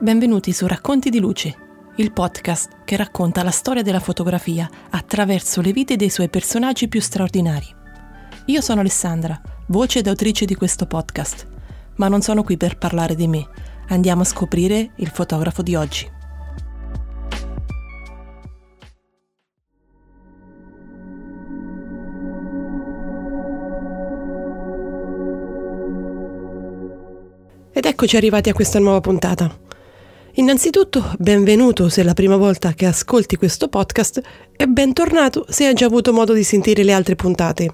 Benvenuti su Racconti di Luce, il podcast che racconta la storia della fotografia attraverso le vite dei suoi personaggi più straordinari. Io sono Alessandra, voce ed autrice di questo podcast, ma non sono qui per parlare di me. Andiamo a scoprire il fotografo di oggi. Ed eccoci arrivati a questa nuova puntata. Innanzitutto, benvenuto se è la prima volta che ascolti questo podcast e bentornato se hai già avuto modo di sentire le altre puntate.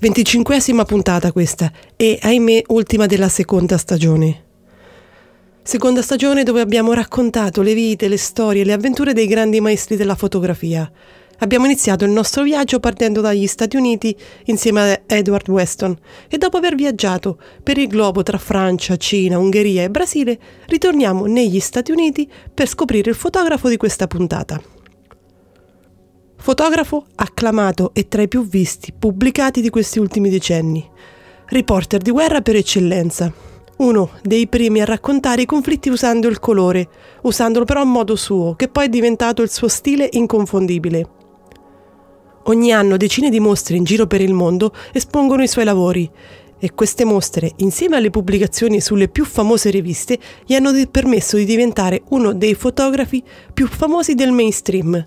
25esima puntata questa e ahimè ultima della seconda stagione. Seconda stagione dove abbiamo raccontato le vite, le storie, le avventure dei grandi maestri della fotografia Abbiamo iniziato il nostro viaggio partendo dagli Stati Uniti insieme a Edward Weston e dopo aver viaggiato per il globo tra Francia, Cina, Ungheria e Brasile, ritorniamo negli Stati Uniti per scoprire il fotografo di questa puntata. Fotografo acclamato e tra i più visti pubblicati di questi ultimi decenni. Reporter di guerra per eccellenza. Uno dei primi a raccontare i conflitti usando il colore, usandolo però a modo suo, che poi è diventato il suo stile inconfondibile. Ogni anno decine di mostre in giro per il mondo espongono i suoi lavori e queste mostre, insieme alle pubblicazioni sulle più famose riviste, gli hanno permesso di diventare uno dei fotografi più famosi del mainstream.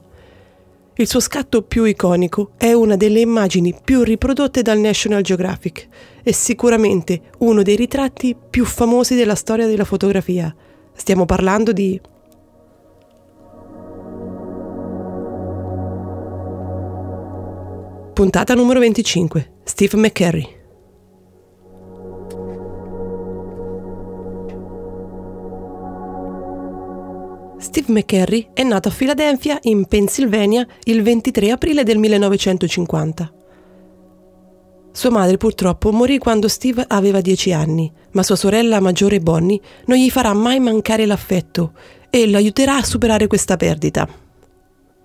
Il suo scatto più iconico è una delle immagini più riprodotte dal National Geographic e sicuramente uno dei ritratti più famosi della storia della fotografia. Stiamo parlando di Puntata numero 25. Steve McCurry. Steve McCurry è nato a Filadelfia, in Pennsylvania, il 23 aprile del 1950. Sua madre purtroppo morì quando Steve aveva 10 anni, ma sua sorella maggiore Bonnie non gli farà mai mancare l'affetto e lo aiuterà a superare questa perdita.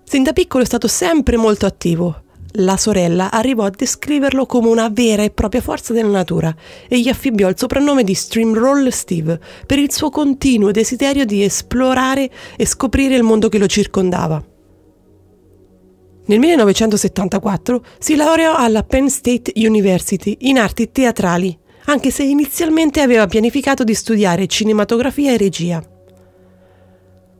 Sin da piccolo è stato sempre molto attivo, la sorella arrivò a descriverlo come una vera e propria forza della natura e gli affibbiò il soprannome di Streamroll Steve per il suo continuo desiderio di esplorare e scoprire il mondo che lo circondava. Nel 1974 si laureò alla Penn State University in arti teatrali, anche se inizialmente aveva pianificato di studiare cinematografia e regia.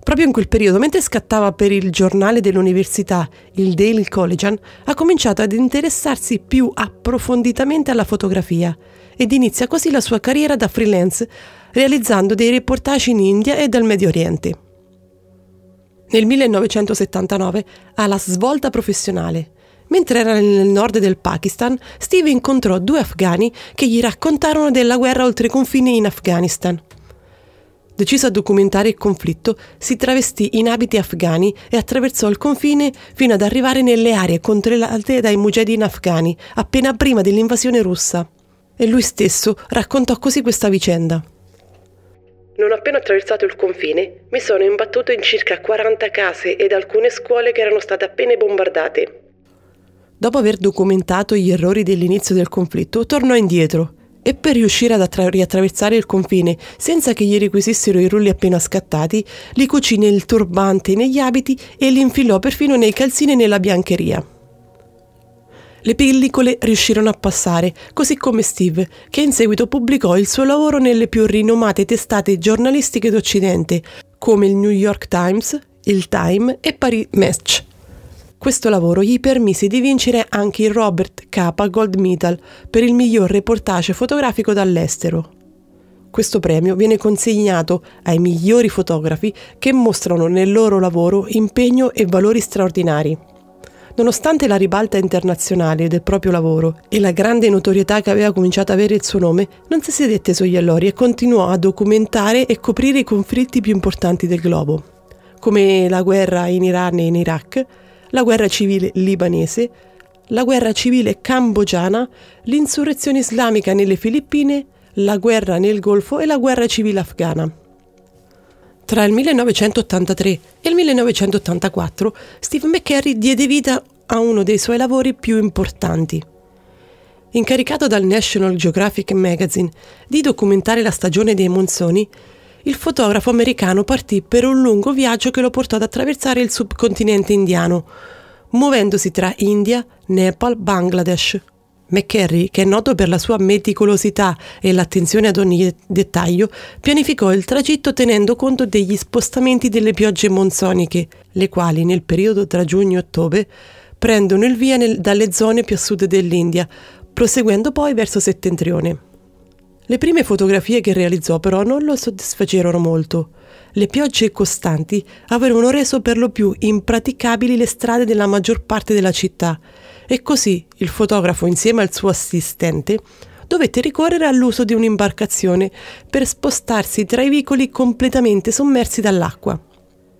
Proprio in quel periodo, mentre scattava per il giornale dell'università, il Daily Collegian, ha cominciato ad interessarsi più approfonditamente alla fotografia ed inizia così la sua carriera da freelance, realizzando dei reportage in India e dal Medio Oriente. Nel 1979 ha la svolta professionale. Mentre era nel nord del Pakistan, Steve incontrò due afghani che gli raccontarono della guerra oltre i confini in Afghanistan. Deciso a documentare il conflitto, si travestì in abiti afghani e attraversò il confine fino ad arrivare nelle aree controllate dai mujahideen afghani, appena prima dell'invasione russa. E lui stesso raccontò così questa vicenda. Non appena attraversato il confine, mi sono imbattuto in circa 40 case ed alcune scuole che erano state appena bombardate. Dopo aver documentato gli errori dell'inizio del conflitto, tornò indietro e per riuscire ad attra- riattraversare il confine senza che gli requisissero i rulli appena scattati, li cucì nel turbante negli abiti e li infilò perfino nei calzini e nella biancheria. Le pellicole riuscirono a passare, così come Steve, che in seguito pubblicò il suo lavoro nelle più rinomate testate giornalistiche d'Occidente, come il New York Times, il Time e Paris Match. Questo lavoro gli permise di vincere anche il Robert Capa Gold Medal per il miglior reportage fotografico dall'estero. Questo premio viene consegnato ai migliori fotografi che mostrano nel loro lavoro impegno e valori straordinari. Nonostante la ribalta internazionale del proprio lavoro e la grande notorietà che aveva cominciato ad avere il suo nome, non si sedette sugli allori e continuò a documentare e coprire i conflitti più importanti del globo, come la guerra in Iran e in Iraq, la guerra civile libanese, la guerra civile cambogiana, l'insurrezione islamica nelle Filippine, la guerra nel Golfo e la guerra civile afghana. Tra il 1983 e il 1984 Steve McCarry diede vita a uno dei suoi lavori più importanti. Incaricato dal National Geographic Magazine di documentare la stagione dei monsoni, il fotografo americano partì per un lungo viaggio che lo portò ad attraversare il subcontinente indiano, muovendosi tra India, Nepal, Bangladesh. McCarry, che è noto per la sua meticolosità e l'attenzione ad ogni dettaglio, pianificò il tragitto tenendo conto degli spostamenti delle piogge monsoniche, le quali nel periodo tra giugno e ottobre prendono il via nel, dalle zone più a sud dell'India, proseguendo poi verso settentrione. Le prime fotografie che realizzò però non lo soddisfacevano molto. Le piogge costanti avevano reso per lo più impraticabili le strade della maggior parte della città e così il fotografo insieme al suo assistente dovette ricorrere all'uso di un'imbarcazione per spostarsi tra i vicoli completamente sommersi dall'acqua.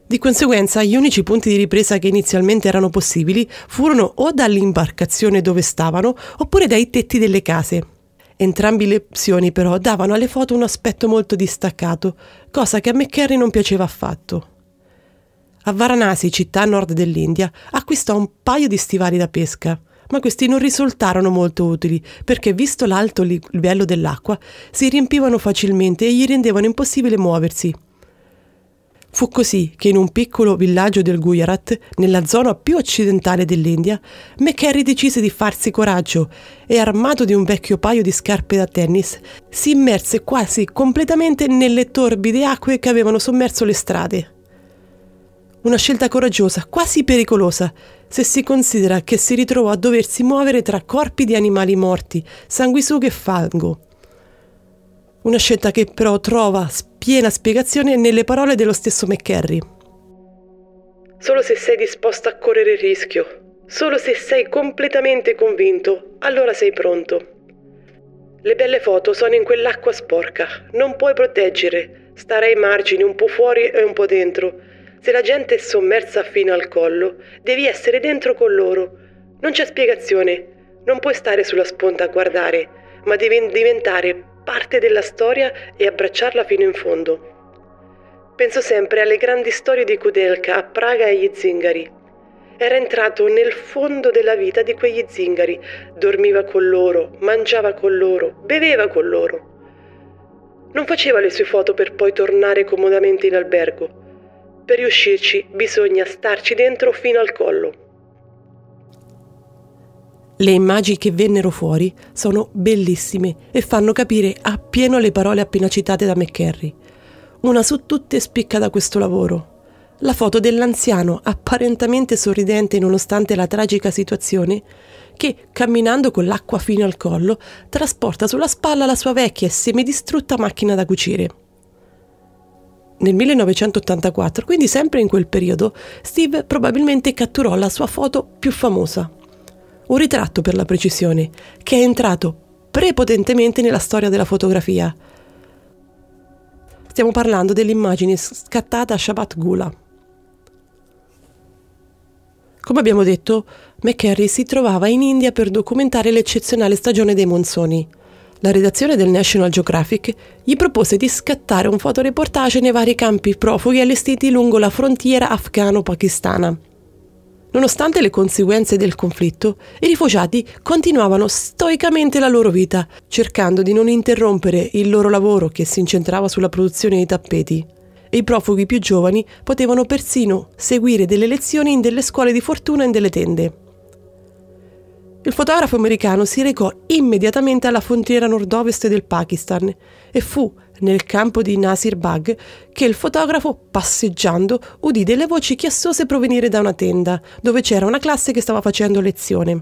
Di conseguenza gli unici punti di ripresa che inizialmente erano possibili furono o dall'imbarcazione dove stavano oppure dai tetti delle case. Entrambi le opzioni però davano alle foto un aspetto molto distaccato, cosa che a McCarry non piaceva affatto. A Varanasi, città a nord dell'India, acquistò un paio di stivali da pesca, ma questi non risultarono molto utili perché, visto l'alto livello dell'acqua, si riempivano facilmente e gli rendevano impossibile muoversi. Fu così che in un piccolo villaggio del Gujarat, nella zona più occidentale dell'India, McCarry decise di farsi coraggio e, armato di un vecchio paio di scarpe da tennis, si immerse quasi completamente nelle torbide acque che avevano sommerso le strade. Una scelta coraggiosa, quasi pericolosa, se si considera che si ritrovò a doversi muovere tra corpi di animali morti, sanguisughe e fango. Una scelta che però trova piena spiegazione nelle parole dello stesso McCarry. Solo se sei disposto a correre il rischio, solo se sei completamente convinto, allora sei pronto. Le belle foto sono in quell'acqua sporca, non puoi proteggere, stare ai margini, un po' fuori e un po' dentro. Se la gente è sommersa fino al collo, devi essere dentro con loro. Non c'è spiegazione, non puoi stare sulla sponda a guardare, ma devi diventare parte della storia e abbracciarla fino in fondo. Penso sempre alle grandi storie di Kudelka a Praga e agli zingari. Era entrato nel fondo della vita di quegli zingari, dormiva con loro, mangiava con loro, beveva con loro. Non faceva le sue foto per poi tornare comodamente in albergo. Per riuscirci bisogna starci dentro fino al collo. Le immagini che vennero fuori sono bellissime e fanno capire appieno le parole appena citate da McCarry. Una su tutte spicca da questo lavoro. La foto dell'anziano, apparentemente sorridente nonostante la tragica situazione, che, camminando con l'acqua fino al collo, trasporta sulla spalla la sua vecchia e semidistrutta macchina da cucire. Nel 1984, quindi sempre in quel periodo, Steve probabilmente catturò la sua foto più famosa, un ritratto per la precisione, che è entrato prepotentemente nella storia della fotografia. Stiamo parlando dell'immagine scattata a Shabbat Gula. Come abbiamo detto, McCarry si trovava in India per documentare l'eccezionale stagione dei monsoni. La redazione del National Geographic gli propose di scattare un fotoreportage nei vari campi profughi allestiti lungo la frontiera afghano-pakistana. Nonostante le conseguenze del conflitto, i rifugiati continuavano stoicamente la loro vita, cercando di non interrompere il loro lavoro che si incentrava sulla produzione di tappeti. E i profughi più giovani potevano persino seguire delle lezioni in delle scuole di fortuna in delle tende. Il fotografo americano si recò immediatamente alla frontiera nord-ovest del Pakistan e fu nel campo di Nasir Bag che il fotografo, passeggiando, udì delle voci chiassose provenire da una tenda, dove c'era una classe che stava facendo lezione.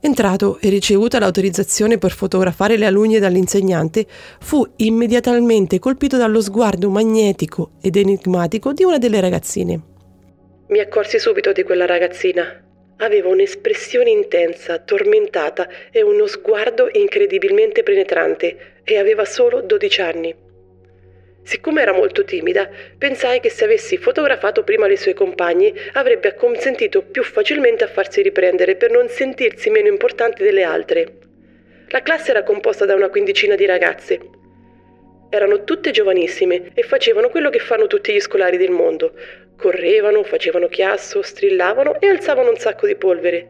Entrato e ricevuta l'autorizzazione per fotografare le alunne dall'insegnante, fu immediatamente colpito dallo sguardo magnetico ed enigmatico di una delle ragazzine. Mi accorsi subito di quella ragazzina. Aveva un'espressione intensa, tormentata e uno sguardo incredibilmente penetrante e aveva solo 12 anni. Siccome era molto timida, pensai che se avessi fotografato prima le sue compagne avrebbe acconsentito più facilmente a farsi riprendere per non sentirsi meno importante delle altre. La classe era composta da una quindicina di ragazze. Erano tutte giovanissime e facevano quello che fanno tutti gli scolari del mondo, Correvano, facevano chiasso, strillavano e alzavano un sacco di polvere.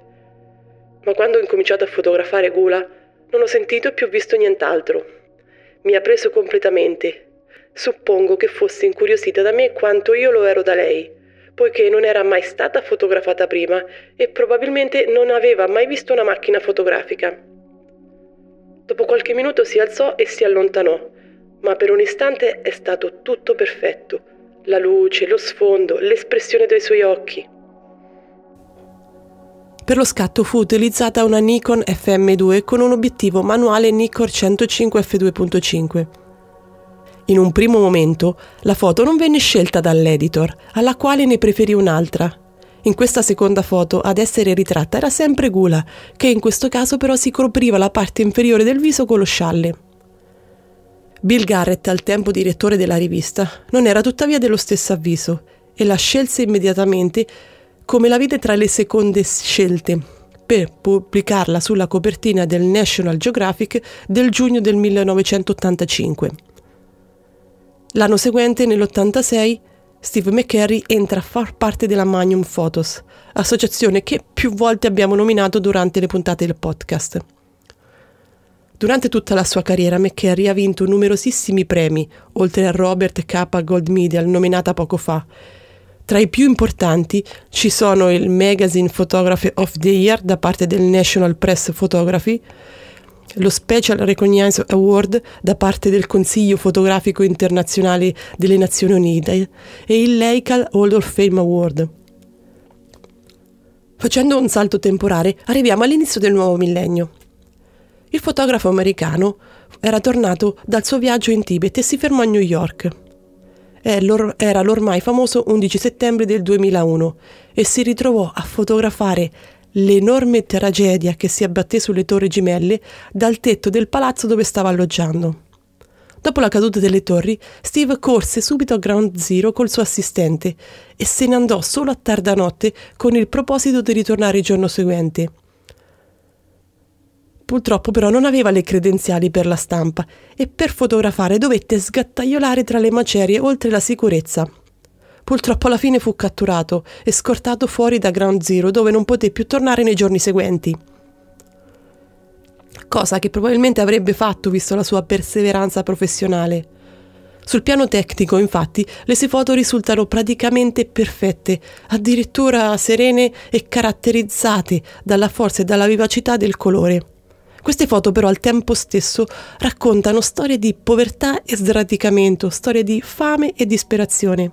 Ma quando ho incominciato a fotografare Gula, non ho sentito più visto nient'altro. Mi ha preso completamente. Suppongo che fosse incuriosita da me quanto io lo ero da lei, poiché non era mai stata fotografata prima e probabilmente non aveva mai visto una macchina fotografica. Dopo qualche minuto si alzò e si allontanò, ma per un istante è stato tutto perfetto. La luce, lo sfondo, l'espressione dei suoi occhi. Per lo scatto fu utilizzata una Nikon FM2 con un obiettivo manuale Nikon 105 f2.5. In un primo momento la foto non venne scelta dall'editor, alla quale ne preferì un'altra. In questa seconda foto ad essere ritratta era sempre Gula, che in questo caso però si copriva la parte inferiore del viso con lo scialle. Bill Garrett, al tempo direttore della rivista, non era tuttavia dello stesso avviso e la scelse immediatamente come la vide tra le seconde scelte per pubblicarla sulla copertina del National Geographic del giugno del 1985. L'anno seguente, nell'86, Steve McCurry entra a far parte della Magnum Photos, associazione che più volte abbiamo nominato durante le puntate del podcast. Durante tutta la sua carriera McCurry ha vinto numerosissimi premi, oltre a Robert K. Gold Medal nominata poco fa, tra i più importanti ci sono il Magazine Photography of the Year da parte del National Press Photography, lo Special Recognized Award da parte del Consiglio Fotografico Internazionale delle Nazioni Unite e il Leica Hall of Fame Award. Facendo un salto temporale, arriviamo all'inizio del nuovo millennio. Il fotografo americano era tornato dal suo viaggio in Tibet e si fermò a New York era l'ormai famoso 11 settembre del 2001 e si ritrovò a fotografare l'enorme tragedia che si abbatté sulle torri gemelle dal tetto del palazzo dove stava alloggiando. Dopo la caduta delle torri, Steve corse subito a Ground Zero col suo assistente e se ne andò solo a tarda notte con il proposito di ritornare il giorno seguente. Purtroppo però non aveva le credenziali per la stampa e per fotografare dovette sgattaiolare tra le macerie oltre la sicurezza. Purtroppo alla fine fu catturato e scortato fuori da Ground Zero dove non poté più tornare nei giorni seguenti. Cosa che probabilmente avrebbe fatto visto la sua perseveranza professionale. Sul piano tecnico, infatti, le sue foto risultano praticamente perfette, addirittura serene e caratterizzate dalla forza e dalla vivacità del colore. Queste foto però al tempo stesso raccontano storie di povertà e sradicamento, storie di fame e disperazione.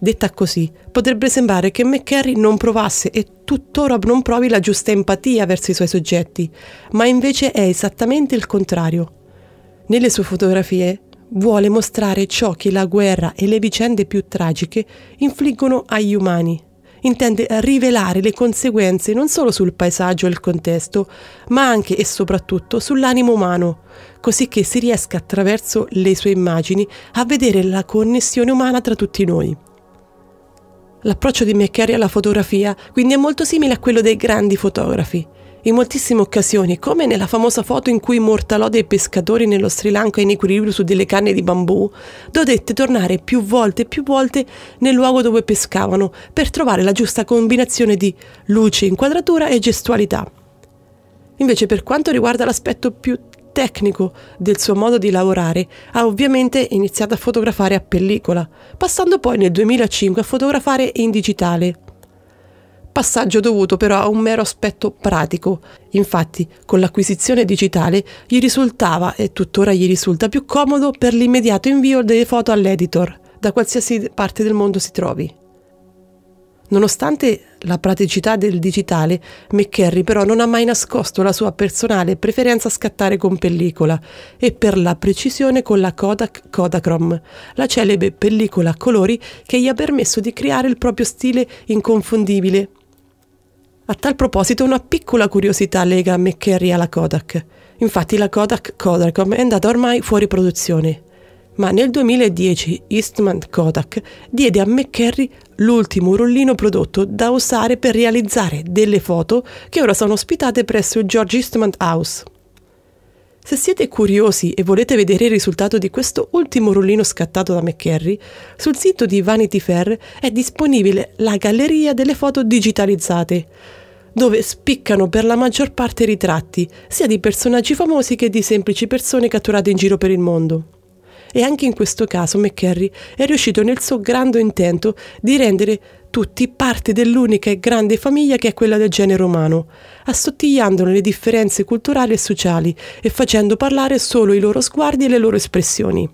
Detta così, potrebbe sembrare che McCarry non provasse e tuttora non provi la giusta empatia verso i suoi soggetti, ma invece è esattamente il contrario. Nelle sue fotografie vuole mostrare ciò che la guerra e le vicende più tragiche infliggono agli umani intende rivelare le conseguenze non solo sul paesaggio e il contesto, ma anche e soprattutto sull'animo umano, così che si riesca attraverso le sue immagini a vedere la connessione umana tra tutti noi. L'approccio di McCarry alla fotografia quindi è molto simile a quello dei grandi fotografi, in moltissime occasioni, come nella famosa foto in cui immortalò dei pescatori nello Sri Lanka in equilibrio su delle canne di bambù, dovette tornare più volte e più volte nel luogo dove pescavano per trovare la giusta combinazione di luce, inquadratura e gestualità. Invece per quanto riguarda l'aspetto più tecnico del suo modo di lavorare, ha ovviamente iniziato a fotografare a pellicola, passando poi nel 2005 a fotografare in digitale passaggio dovuto però a un mero aspetto pratico. Infatti, con l'acquisizione digitale gli risultava e tuttora gli risulta più comodo per l'immediato invio delle foto all'editor, da qualsiasi parte del mondo si trovi. Nonostante la praticità del digitale, McCarry però non ha mai nascosto la sua personale preferenza a scattare con pellicola e per la precisione con la Kodak Kodachrome, la celebre pellicola a colori che gli ha permesso di creare il proprio stile inconfondibile a tal proposito una piccola curiosità lega McCarry alla Kodak. Infatti la Kodak Kodachrome è andata ormai fuori produzione. Ma nel 2010 Eastman Kodak diede a McCarry l'ultimo rullino prodotto da usare per realizzare delle foto che ora sono ospitate presso il George Eastman House. Se siete curiosi e volete vedere il risultato di questo ultimo rullino scattato da McCarry, sul sito di Vanity Fair è disponibile la galleria delle foto digitalizzate, dove spiccano per la maggior parte ritratti, sia di personaggi famosi che di semplici persone catturate in giro per il mondo. E anche in questo caso McCarry è riuscito nel suo grande intento di rendere tutti parte dell'unica e grande famiglia che è quella del genere umano, assottigliandone le differenze culturali e sociali e facendo parlare solo i loro sguardi e le loro espressioni.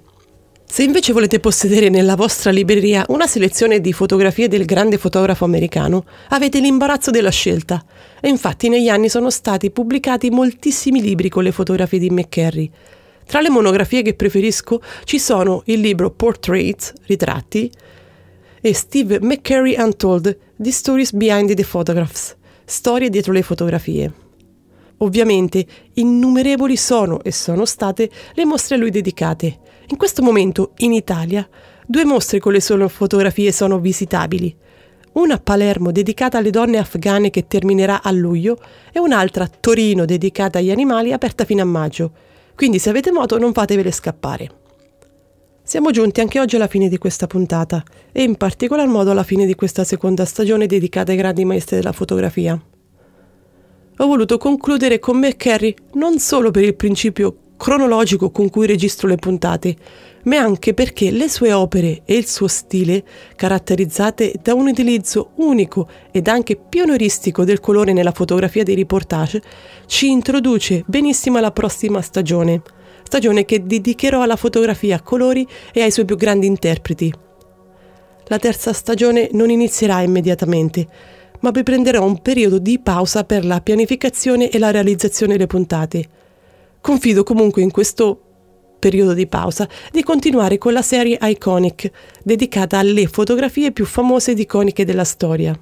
Se invece volete possedere nella vostra libreria una selezione di fotografie del grande fotografo americano, avete l'imbarazzo della scelta. E infatti negli anni sono stati pubblicati moltissimi libri con le fotografie di McCarry. Tra le monografie che preferisco ci sono il libro Portraits, ritratti, e Steve McCarry Untold, The Stories Behind the Photographs, storie dietro le fotografie. Ovviamente innumerevoli sono e sono state le mostre a lui dedicate. In questo momento in Italia due mostre con le sue fotografie sono visitabili. Una a Palermo dedicata alle donne afghane che terminerà a luglio e un'altra a Torino dedicata agli animali aperta fino a maggio. Quindi se avete moto non fatevele scappare. Siamo giunti anche oggi alla fine di questa puntata e in particolar modo alla fine di questa seconda stagione dedicata ai grandi maestri della fotografia. Ho voluto concludere con McCarry non solo per il principio cronologico con cui registro le puntate, ma anche perché le sue opere e il suo stile, caratterizzate da un utilizzo unico ed anche pionieristico del colore nella fotografia dei reportage, ci introduce benissimo alla prossima stagione, stagione che dedicherò alla fotografia a colori e ai suoi più grandi interpreti. La terza stagione non inizierà immediatamente, ma vi prenderò un periodo di pausa per la pianificazione e la realizzazione delle puntate. Confido comunque in questo periodo di pausa di continuare con la serie Iconic, dedicata alle fotografie più famose ed iconiche della storia.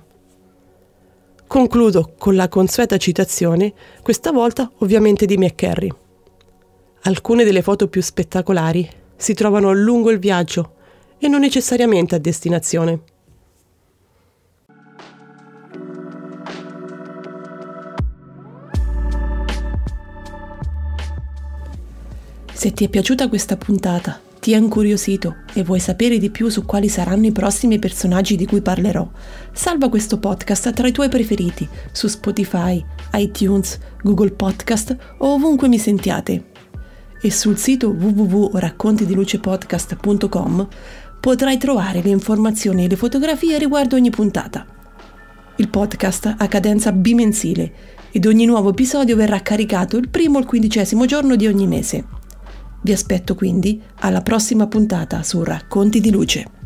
Concludo con la consueta citazione, questa volta ovviamente di McCarry. Alcune delle foto più spettacolari si trovano lungo il viaggio e non necessariamente a destinazione. Se ti è piaciuta questa puntata, ti è incuriosito e vuoi sapere di più su quali saranno i prossimi personaggi di cui parlerò, salva questo podcast tra i tuoi preferiti su Spotify, iTunes, Google Podcast o ovunque mi sentiate. E sul sito www.raccontidilucepodcast.com potrai trovare le informazioni e le fotografie riguardo ogni puntata. Il podcast ha cadenza bimensile ed ogni nuovo episodio verrà caricato il primo o il quindicesimo giorno di ogni mese. Vi aspetto quindi alla prossima puntata su Racconti di Luce.